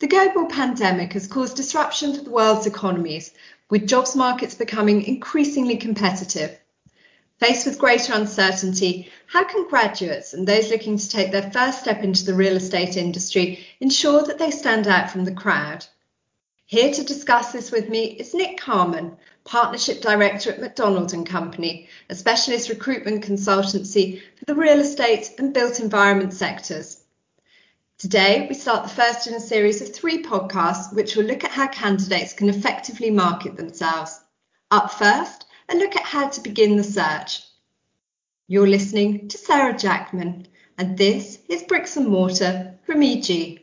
The global pandemic has caused disruption to the world's economies, with jobs markets becoming increasingly competitive. Faced with greater uncertainty, how can graduates and those looking to take their first step into the real estate industry ensure that they stand out from the crowd? Here to discuss this with me is Nick Carman, Partnership Director at Macdonald & Company, a specialist recruitment consultancy for the real estate and built environment sectors. Today, we start the first in a series of three podcasts which will look at how candidates can effectively market themselves. Up first, a look at how to begin the search. You're listening to Sarah Jackman, and this is Bricks and Mortar from EG.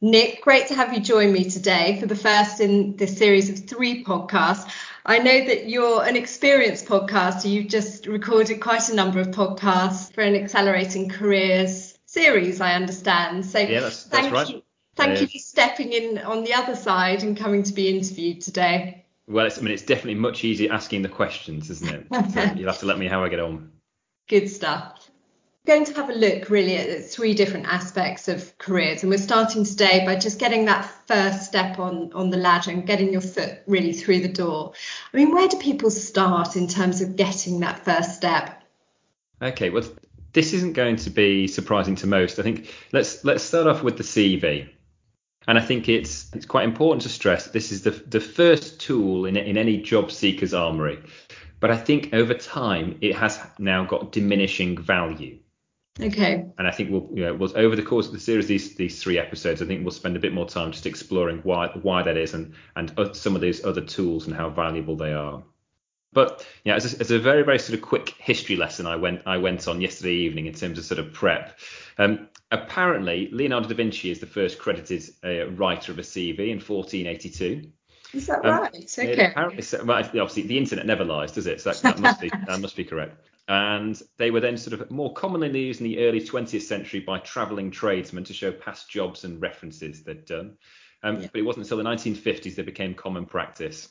Nick, great to have you join me today for the first in this series of three podcasts. I know that you're an experienced podcaster. You've just recorded quite a number of podcasts for an Accelerating Careers series, I understand. So yeah, that's, that's thank right. You, thank you for stepping in on the other side and coming to be interviewed today. Well, I mean, it's definitely much easier asking the questions, isn't it? so you'll have to let me how I get on. Good stuff. We're going to have a look really at three different aspects of careers, and we're starting today by just getting that first step on on the ladder and getting your foot really through the door. I mean, where do people start in terms of getting that first step? Okay, well, this isn't going to be surprising to most. I think let's let's start off with the CV. And I think it's it's quite important to stress that this is the the first tool in in any job seeker's armory. But I think over time it has now got diminishing value. Okay. And I think we'll you know we'll, over the course of the series these these three episodes I think we'll spend a bit more time just exploring why why that is and and some of these other tools and how valuable they are. But yeah, as a, as a, very very sort of quick history lesson, I went I went on yesterday evening in terms of sort of prep. Um, apparently, Leonardo da Vinci is the first credited uh, writer of a CV in 1482. Is that um, right? Okay. Apparently, so, well, obviously the internet never lies, does it? So that, that must be that must be correct. And they were then sort of more commonly used in the early 20th century by travelling tradesmen to show past jobs and references they'd done. Um, yeah. But it wasn't until the 1950s they became common practice.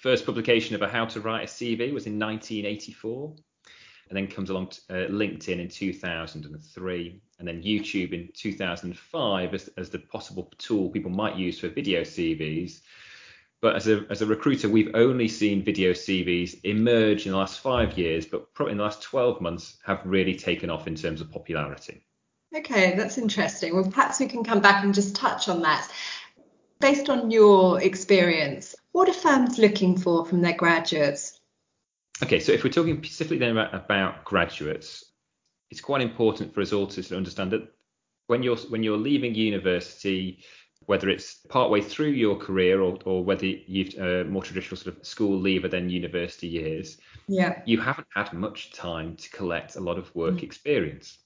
First publication of a how to write a CV was in 1984, and then comes along uh, LinkedIn in 2003, and then YouTube in 2005 as, as the possible tool people might use for video CVs. But as a, as a recruiter, we've only seen video CVs emerge in the last five years, but probably in the last 12 months have really taken off in terms of popularity. Okay, that's interesting. Well, perhaps we can come back and just touch on that. Based on your experience, what are firms looking for from their graduates? Okay, so if we're talking specifically then about, about graduates, it's quite important for us all to understand that when you're when you're leaving university, whether it's partway through your career or, or whether you've uh, more traditional sort of school leaver than university years, yeah, you haven't had much time to collect a lot of work mm. experience.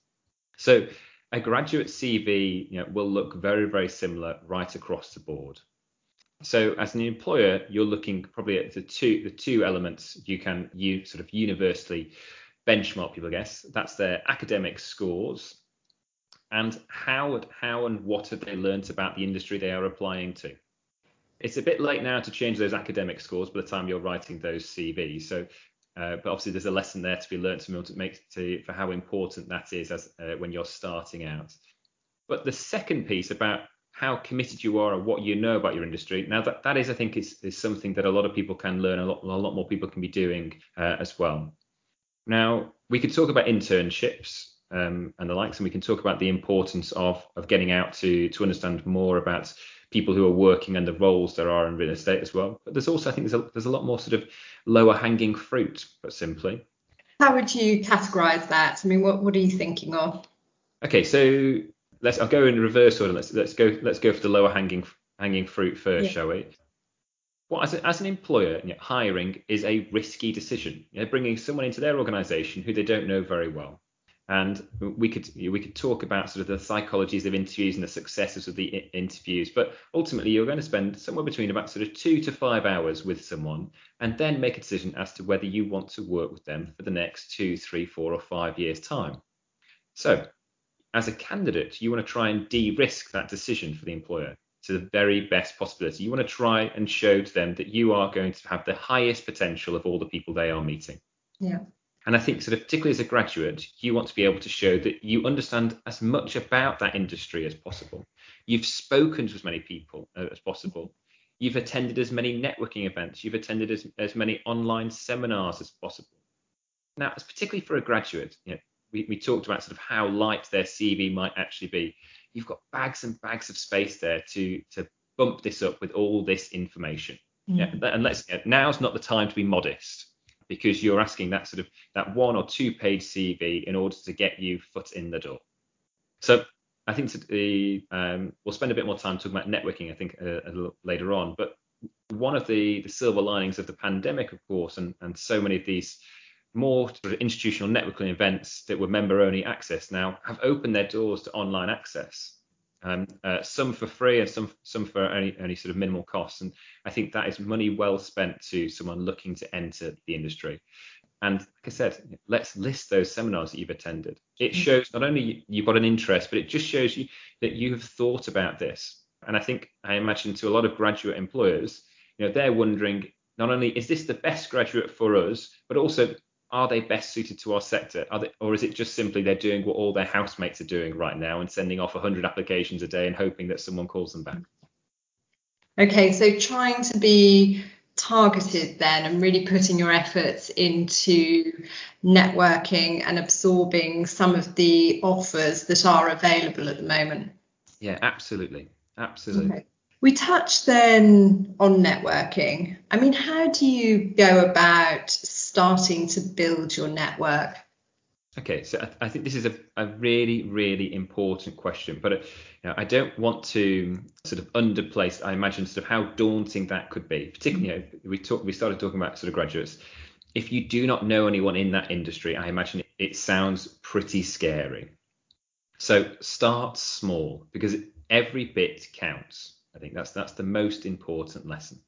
So a graduate CV you know, will look very very similar right across the board. So as an employer, you're looking probably at the two the two elements you can you sort of universally benchmark people, I guess. That's their academic scores and how how and what have they learnt about the industry they are applying to. It's a bit late now to change those academic scores by the time you're writing those CVs. So uh, but obviously there's a lesson there to be able to make to for how important that is as uh, when you're starting out. But the second piece about how committed you are and what you know about your industry. Now that that is, I think, is, is something that a lot of people can learn. A lot, a lot more people can be doing uh, as well. Now we could talk about internships um, and the likes, and we can talk about the importance of of getting out to to understand more about people who are working and the roles there are in real estate as well. But there's also, I think, there's a, there's a lot more sort of lower hanging fruit, but simply. How would you categorize that? I mean, what what are you thinking of? Okay, so let's I'll go in reverse order. Let's let's go let's go for the lower hanging hanging fruit first, yeah. shall we? Well, as, a, as an employer, you know, hiring is a risky decision. You know, bringing someone into their organisation who they don't know very well, and we could we could talk about sort of the psychologies of interviews and the successes of the interviews, but ultimately you're going to spend somewhere between about sort of two to five hours with someone, and then make a decision as to whether you want to work with them for the next two, three, four, or five years time. So as a candidate, you want to try and de-risk that decision for the employer to the very best possibility. You want to try and show to them that you are going to have the highest potential of all the people they are meeting. Yeah. And I think, sort of, particularly as a graduate, you want to be able to show that you understand as much about that industry as possible. You've spoken to as many people uh, as possible. You've attended as many networking events. You've attended as, as many online seminars as possible. Now, as particularly for a graduate, you know, we, we talked about sort of how light their CV might actually be. You've got bags and bags of space there to to bump this up with all this information. Mm. Yeah, and let's now's not the time to be modest because you're asking that sort of that one or two page CV in order to get you foot in the door. So I think the, um, we'll spend a bit more time talking about networking. I think uh, a little later on, but one of the, the silver linings of the pandemic, of course, and, and so many of these more sort of institutional networking events that were member only access now have opened their doors to online access um, uh, some for free and some some for only, only sort of minimal costs. And I think that is money well spent to someone looking to enter the industry. And like I said, let's list those seminars that you've attended. It mm. shows not only you've got an interest, but it just shows you that you have thought about this. And I think I imagine to a lot of graduate employers, you know, they're wondering not only is this the best graduate for us, but also are they best suited to our sector? They, or is it just simply they're doing what all their housemates are doing right now and sending off 100 applications a day and hoping that someone calls them back? Okay, so trying to be targeted then and really putting your efforts into networking and absorbing some of the offers that are available at the moment. Yeah, absolutely. Absolutely. Okay. We touched then on networking. I mean, how do you go about starting to build your network? Okay, so I, think this is a, a, really, really important question, but you know, I don't want to sort of underplay. I imagine sort of how daunting that could be. Particularly, you know, we talk, we started talking about sort of graduates. If you do not know anyone in that industry, I imagine it, it sounds pretty scary. So start small because every bit counts. I think that's that's the most important lesson.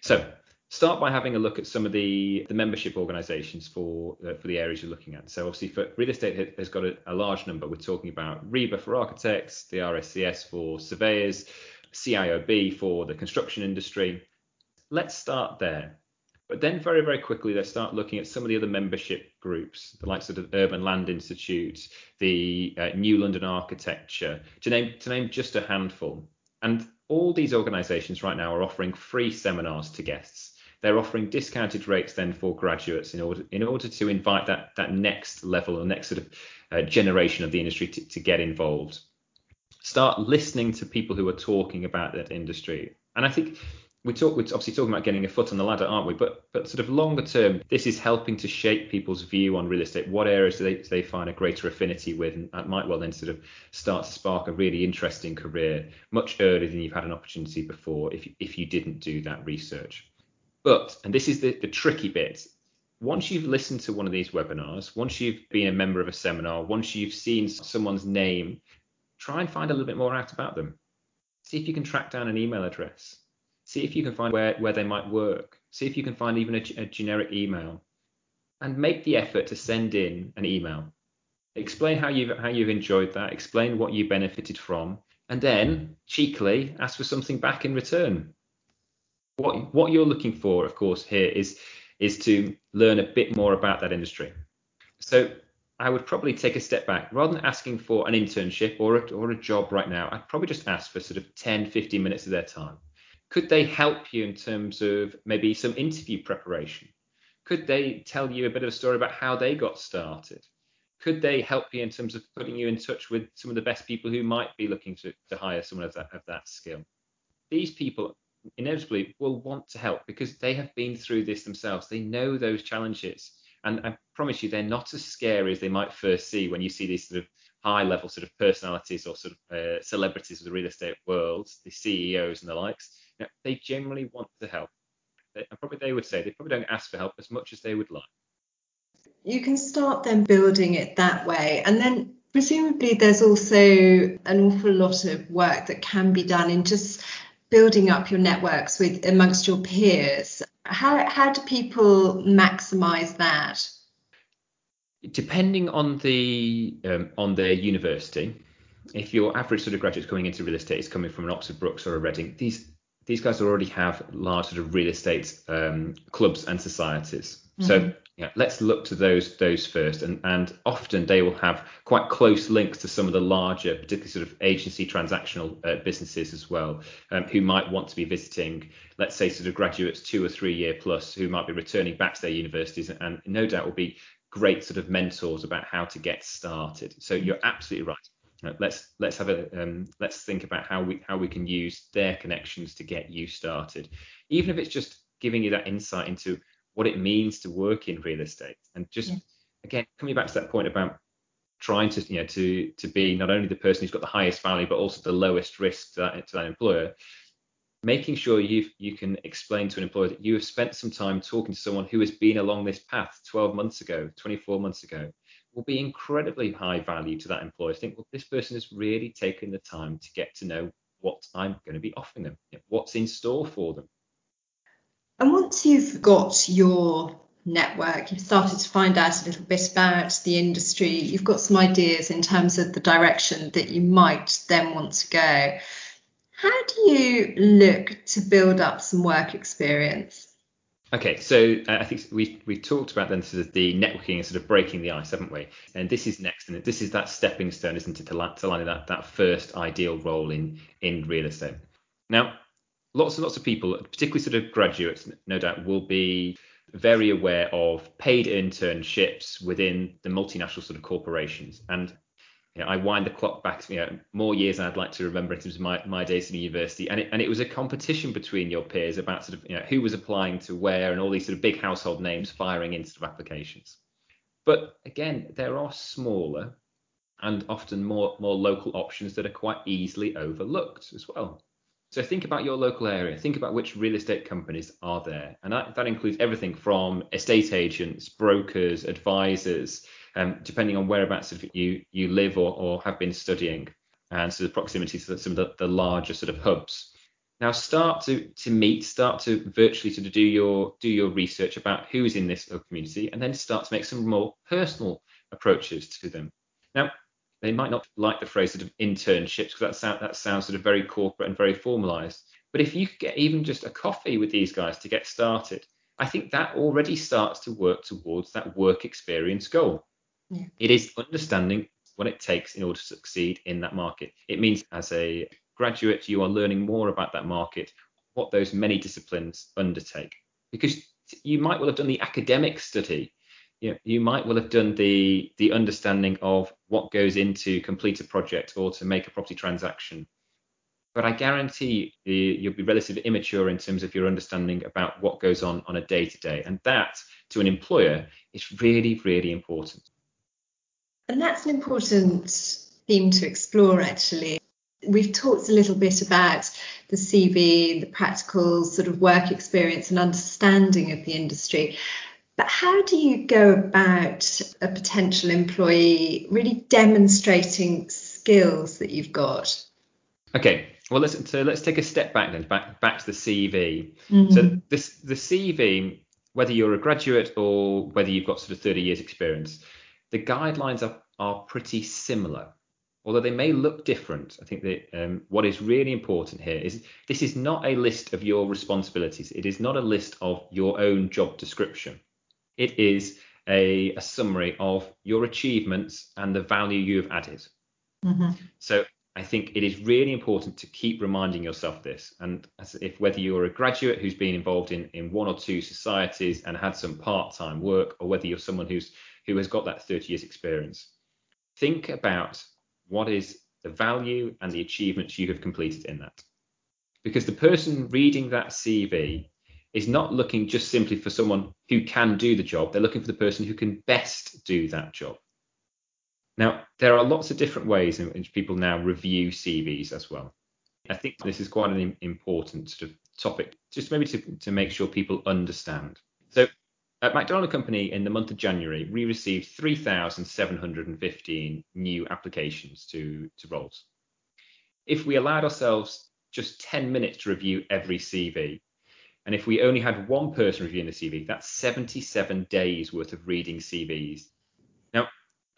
So start by having a look at some of the, the membership organizations for uh, for the areas you're looking at. So obviously for real estate has got a, a, large number. We're talking about RIBA for architects, the RICS for surveyors, CIOB for the construction industry. Let's start there. But then very, very quickly, they start looking at some of the other membership groups, the likes of the Urban Land Institute, the uh, New London Architecture, to name to name just a handful. And all these organizations right now are offering free seminars to guests. They're offering discounted rates then for graduates in order in order to invite that that next level or next sort of uh, generation of the industry to, to get involved. Start listening to people who are talking about that industry. And I think we talk we're obviously talking about getting a foot on the ladder, aren't we? But but sort of longer term, this is helping to shape people's view on real estate. What areas do they, do they find a greater affinity with, and that might well then sort of start to spark a really interesting career much earlier than you've had an opportunity before if if you didn't do that research. But and this is the, the tricky bit. Once you've listened to one of these webinars, once you've been a member of a seminar, once you've seen someone's name, try and find a little bit more out about them. See if you can track down an email address See if you can find where, where they might work. See if you can find even a, a generic email. And make the effort to send in an email. Explain how you've how you've enjoyed that, explain what you benefited from, and then cheekily ask for something back in return. What what you're looking for, of course, here is is to learn a bit more about that industry. So I would probably take a step back rather than asking for an internship or a, or a job right now. I'd probably just ask for sort of 10, 15 minutes of their time. Could they help you in terms of maybe some interview preparation? Could they tell you a bit of a story about how they got started? Could they help you in terms of putting you in touch with some of the best people who might be looking to, to hire someone of that, of that skill? These people inevitably will want to help because they have been through this themselves. They know those challenges. And I promise you, they're not as scary as they might first see when you see these sort of high level sort of personalities or sort of uh, celebrities of the real estate world, the CEOs and the likes know, they generally want to help. They, and probably they would say they probably don't ask for help as much as they would like. You can start then building it that way. And then presumably there's also an awful lot of work that can be done in just building up your networks with amongst your peers. How, how do people maximize that? Depending on the um, on their university, if your average sort of graduate coming into real estate is coming from an Oxford Brookes or a Reading, these these guys already have large sort of real estate um, clubs and societies. Mm-hmm. So yeah, let's look to those those first, and and often they will have quite close links to some of the larger, particularly sort of agency transactional uh, businesses as well, um, who might want to be visiting, let's say, sort of graduates two or three year plus who might be returning back to their universities, and no doubt will be great sort of mentors about how to get started. So you're absolutely right. let's let's have a um, let's think about how we how we can use their connections to get you started, even if it's just giving you that insight into what it means to work in real estate. And just yeah. again coming back to that point about trying to you know to to be not only the person who's got the highest value but also the lowest risk to that, to that employer making sure you you can explain to an employer that you have spent some time talking to someone who has been along this path 12 months ago 24 months ago will be incredibly high value to that employer. Think well this person has really taken the time to get to know what i'm going to be offering them what's in store for them and once you've got your network, you've started to find out a little bit about the industry, you've got some ideas in terms of the direction that you might then want to go. How do you look to build up some work experience? Okay, so uh, I think we we talked about then sort of the networking and sort of breaking the ice, haven't we? And this is next, and this is that stepping stone, isn't it, to, to landing that that first ideal role in in real estate. Now, lots and lots of people, particularly sort of graduates, no doubt, will be very aware of paid internships within the multinational sort of corporations. And you know, I wind the clock back you know, more years than I'd like to remember in terms of my, my days in university. And it, and it was a competition between your peers about sort of you know, who was applying to where and all these sort of big household names firing in sort of applications. But again, there are smaller and often more, more local options that are quite easily overlooked as well. So think about your local area. Think about which real estate companies are there, and that, that includes everything from estate agents, brokers, advisors, um, depending on whereabouts you you live or, or have been studying, and so the proximity to some of the, the larger sort of hubs. Now start to to meet, start to virtually to do your do your research about who's in this community, and then start to make some more personal approaches to them. Now they might not like the phrase sort of internships because that, sound, that sounds sort of very corporate and very formalized. But if you could get even just a coffee with these guys to get started, I think that already starts to work towards that work experience goal. Yeah. It is understanding what it takes in order to succeed in that market. It means as a graduate, you are learning more about that market, what those many disciplines undertake. Because you might well have done the academic study you, know, you might well have done the the understanding of what goes into complete a project or to make a property transaction. But I guarantee you, you'll be relatively immature in terms of your understanding about what goes on on a day to day. And that, to an employer, is really, really important. And that's an important theme to explore, actually. We've talked a little bit about the CV, the practical sort of work experience and understanding of the industry. But how do you go about a potential employee really demonstrating skills that you've got? Okay, well let's so let's take a step back then, back back to the CV. Mm-hmm. So this the CV, whether you're a graduate or whether you've got sort of 30 years experience, the guidelines are are pretty similar. Although they may look different, I think that um, what is really important here is this is not a list of your responsibilities. It is not a list of your own job description. It is a, a summary of your achievements and the value you have added. Mm-hmm. So I think it is really important to keep reminding yourself this. And as if whether you're a graduate who's been involved in, in one or two societies and had some part-time work, or whether you're someone who's who has got that 30 years experience, think about what is the value and the achievements you have completed in that. Because the person reading that CV is not looking just simply for someone who can do the job. They're looking for the person who can best do that job. Now, there are lots of different ways in which people now review CVs as well. I think this is quite an important sort of topic, just maybe to, to make sure people understand. So, at Macdonald Company in the month of January, we received 3,715 new applications to, to roles. If we allowed ourselves just 10 minutes to review every CV, and if we only had one person reviewing the CV, that's 77 days worth of reading CVs. Now,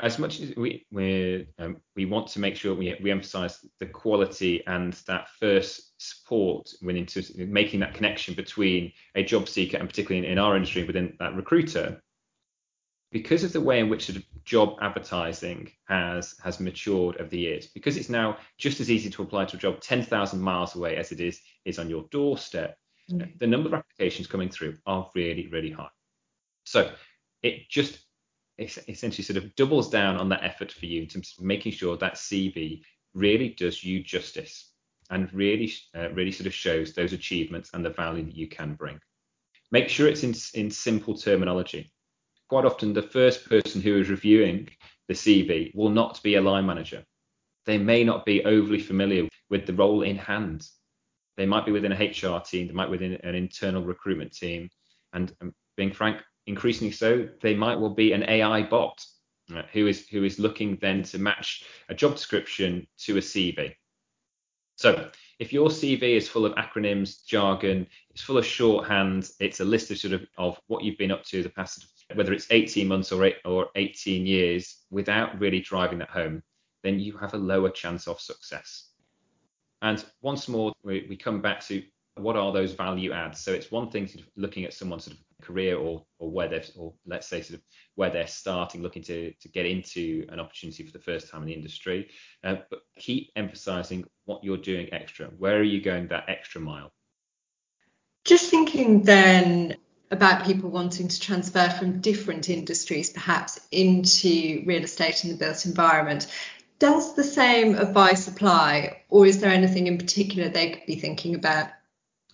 as much as we we um, we want to make sure we we emphasise the quality and that first support when into making that connection between a job seeker and particularly in, in our industry within that recruiter, because of the way in which of job advertising has has matured over the years, because it's now just as easy to apply to a job 10,000 miles away as it is is on your doorstep, mm. the number of applications coming through are really really high. So it just essentially sort of doubles down on that effort for you in terms of making sure that CV really does you justice and really uh, really sort of shows those achievements and the value that you can bring. Make sure it's in, in simple terminology. Quite often, the first person who is reviewing the CV will not be a line manager. They may not be overly familiar with the role in hand. They might be within a HR team, they might be within an internal recruitment team. And, and being frank, increasingly so, they might well be an AI bot uh, who is who is looking then to match a job description to a CV. So if your CV is full of acronyms, jargon, it's full of shorthand, it's a list of sort of, of what you've been up to the past, whether it's 18 months or eight, or 18 years, without really driving that home, then you have a lower chance of success. And once more, we, we come back to what are those value adds? So it's one thing sort of looking at someone's sort of career or or where they've or let's say sort of where they're starting, looking to to get into an opportunity for the first time in the industry. Uh, but keep emphasizing what you're doing extra. Where are you going that extra mile? Just thinking then about people wanting to transfer from different industries perhaps into real estate in the built environment. Does the same advice apply, or is there anything in particular they could be thinking about?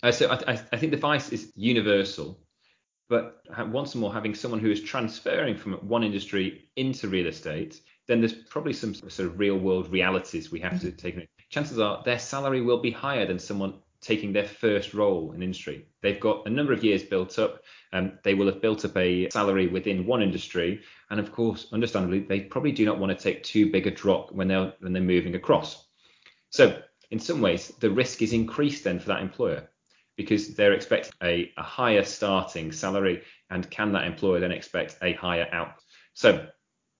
Uh, so I, I, think the advice is universal, but once more, having someone who is transferring from one industry into real estate, then there's probably some sort of real world realities we have to mm-hmm. take. Chances are their salary will be higher than someone taking their first role in industry. They've got a number of years built up. and they will have built up a salary within one industry, and of course, understandably, they probably do not want to take too big a drop when they're when they're moving across. So, in some ways, the risk is increased then for that employer because they're expecting a, a higher starting salary and can that employer then expect a higher output? So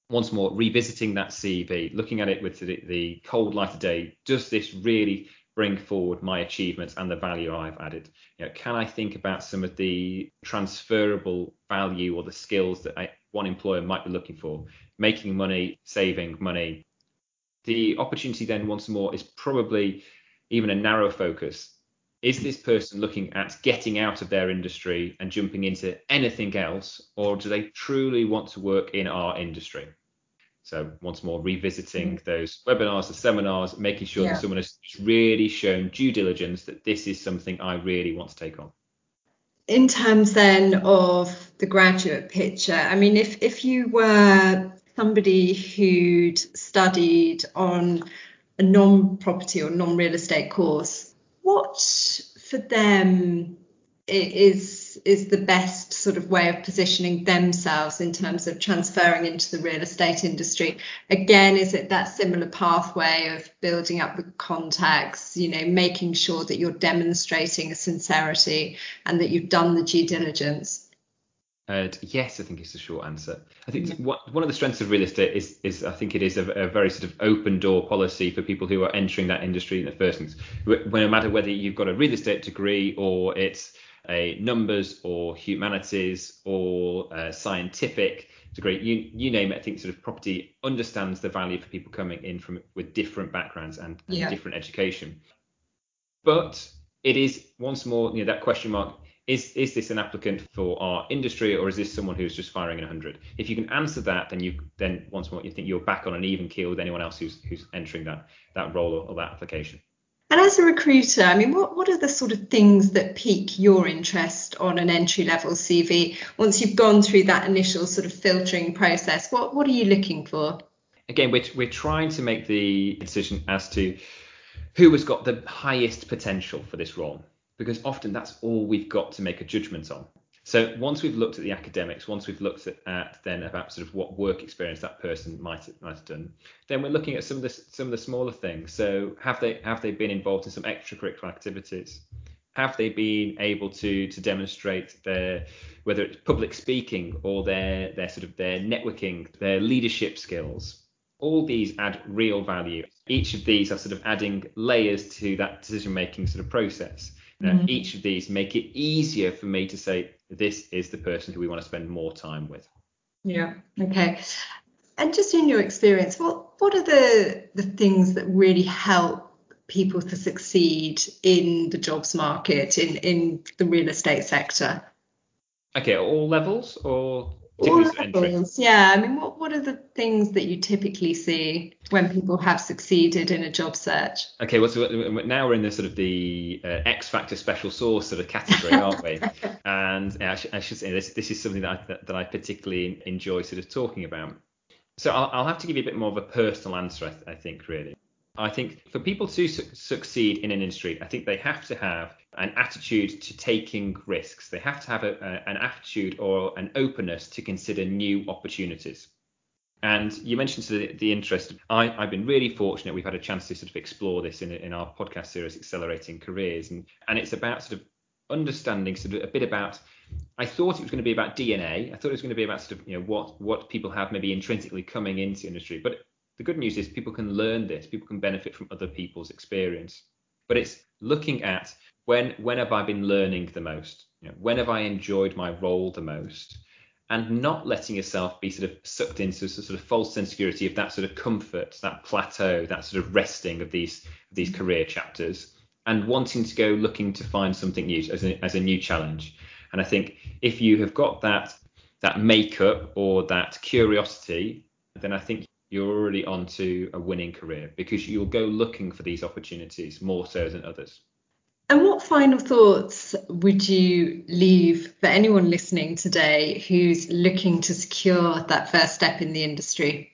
once more, revisiting that CV, looking at it with the, the, cold light of day, does this really bring forward my achievements and the value I've added? You know, can I think about some of the transferable value or the skills that I, one employer might be looking for? Making money, saving money. The opportunity then, once more, is probably even a narrow focus is this person looking at getting out of their industry and jumping into anything else, or do they truly want to work in our industry? So once more, revisiting mm. those webinars, the seminars, making sure yeah. that someone has really shown due diligence that this is something I really want to take on. In terms then of the graduate picture, I mean, if if you were somebody who'd studied on a non-property or non-real estate course what for them is is the best sort of way of positioning themselves in terms of transferring into the real estate industry again is it that similar pathway of building up the contacts you know making sure that you're demonstrating a sincerity and that you've done the due diligence and yes, I think it's the short answer. I think what, one of the strengths of real estate is, is I think it is a, a, very sort of open door policy for people who are entering that industry in the first instance. No matter whether you've got a real estate degree or it's a numbers or humanities or uh, scientific degree, you you name it. I think sort of property understands the value for people coming in from with different backgrounds and, and yeah. different education. But it is once more, you know, that question mark is is this an applicant for our industry or is this someone who's just firing in 100 if you can answer that then you then once more you think you're back on an even keel with anyone else who's who's entering that that role or, or that application and as a recruiter i mean what what are the sort of things that pique your interest on an entry level cv once you've gone through that initial sort of filtering process what what are you looking for again we're, we're trying to make the decision as to who has got the highest potential for this role because often that's all we've got to make a judgment on. So once we've looked at the academics, once we've looked at, at, then about sort of what work experience that person might might have done, then we're looking at some of the some of the smaller things. So have they have they been involved in some extracurricular activities? Have they been able to to demonstrate their whether it's public speaking or their their sort of their networking, their leadership skills? All these add real value. Each of these are sort of adding layers to that decision making sort of process. Mm-hmm. Each of these make it easier for me to say this is the person who we want to spend more time with. Yeah. Okay. And just in your experience, what what are the the things that really help people to succeed in the jobs market in in the real estate sector? Okay, all levels or all levels. Yeah, I mean, what what are the things that you typically see when people have succeeded in a job search? Okay, well, so now we're in the sort of the uh, X Factor special sauce sort of category, aren't we? and I, sh- I, should say this this is something that I, that, that I particularly enjoy sort of talking about. So I'll, I'll, have to give you a bit more of a personal answer, I, th- I think, really. I think for people to su- succeed in an industry, I think they have to have an attitude to taking risks. They have to have a, a, an attitude or an openness to consider new opportunities. And you mentioned of the, interest. I, have been really fortunate. We've had a chance to sort of explore this in, in our podcast series, Accelerating Careers, and and it's about sort of understanding sort of a bit about. I thought it was going to be about DNA. I thought it was going to be about sort of you know what what people have maybe intrinsically coming into industry, but the good news is people can learn this, people can benefit from other people's experience. But it's looking at when when have I been learning the most? You know, when have I enjoyed my role the most? And not letting yourself be sort of sucked into sort of false insecurity of that sort of comfort, that plateau, that sort of resting of these these mm-hmm. career chapters, and wanting to go looking to find something new as a, as a new challenge. And I think if you have got that that makeup or that curiosity, then I think you're already onto a winning career because you'll go looking for these opportunities more so than others. And what final thoughts would you leave for anyone listening today who's looking to secure that first step in the industry?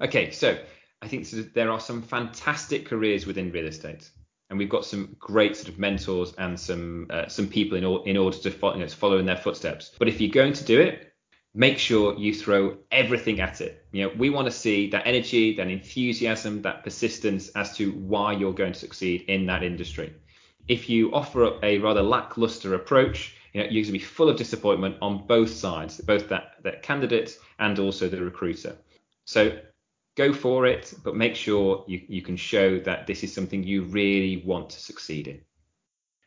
Okay, so I think there are some fantastic careers within real estate, and we've got some great sort of mentors and some uh, some people in, in order to follow, you know, follow in their footsteps. But if you're going to do it, make sure you throw everything at it. You know, we want to see that energy, that enthusiasm, that persistence as to why you're going to succeed in that industry. If you offer up a rather lackluster approach, you know, you're going to be full of disappointment on both sides, both that, that candidate and also the recruiter. So go for it, but make sure you, you can show that this is something you really want to succeed in.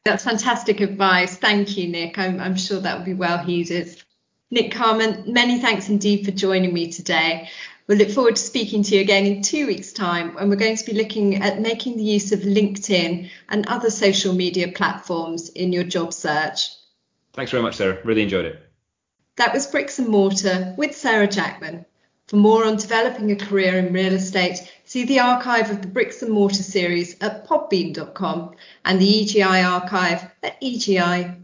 That's fantastic advice. Thank you, Nick. I'm, I'm sure that will be well heeded. Nick Carman, many thanks indeed for joining me today. We look forward to speaking to you again in two weeks' time when we're going to be looking at making the use of LinkedIn and other social media platforms in your job search. Thanks very much, Sarah. Really enjoyed it. That was Bricks and Mortar with Sarah Jackman. For more on developing a career in real estate, see the archive of the Bricks and Mortar series at podbean.com and the EGI archive at egi.co.uk.